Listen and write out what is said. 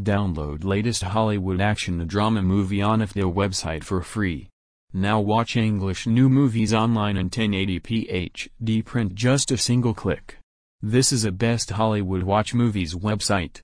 Download latest Hollywood action drama movie on their website for free. Now watch English new movies online in 1080p HD print just a single click. This is a best Hollywood watch movies website.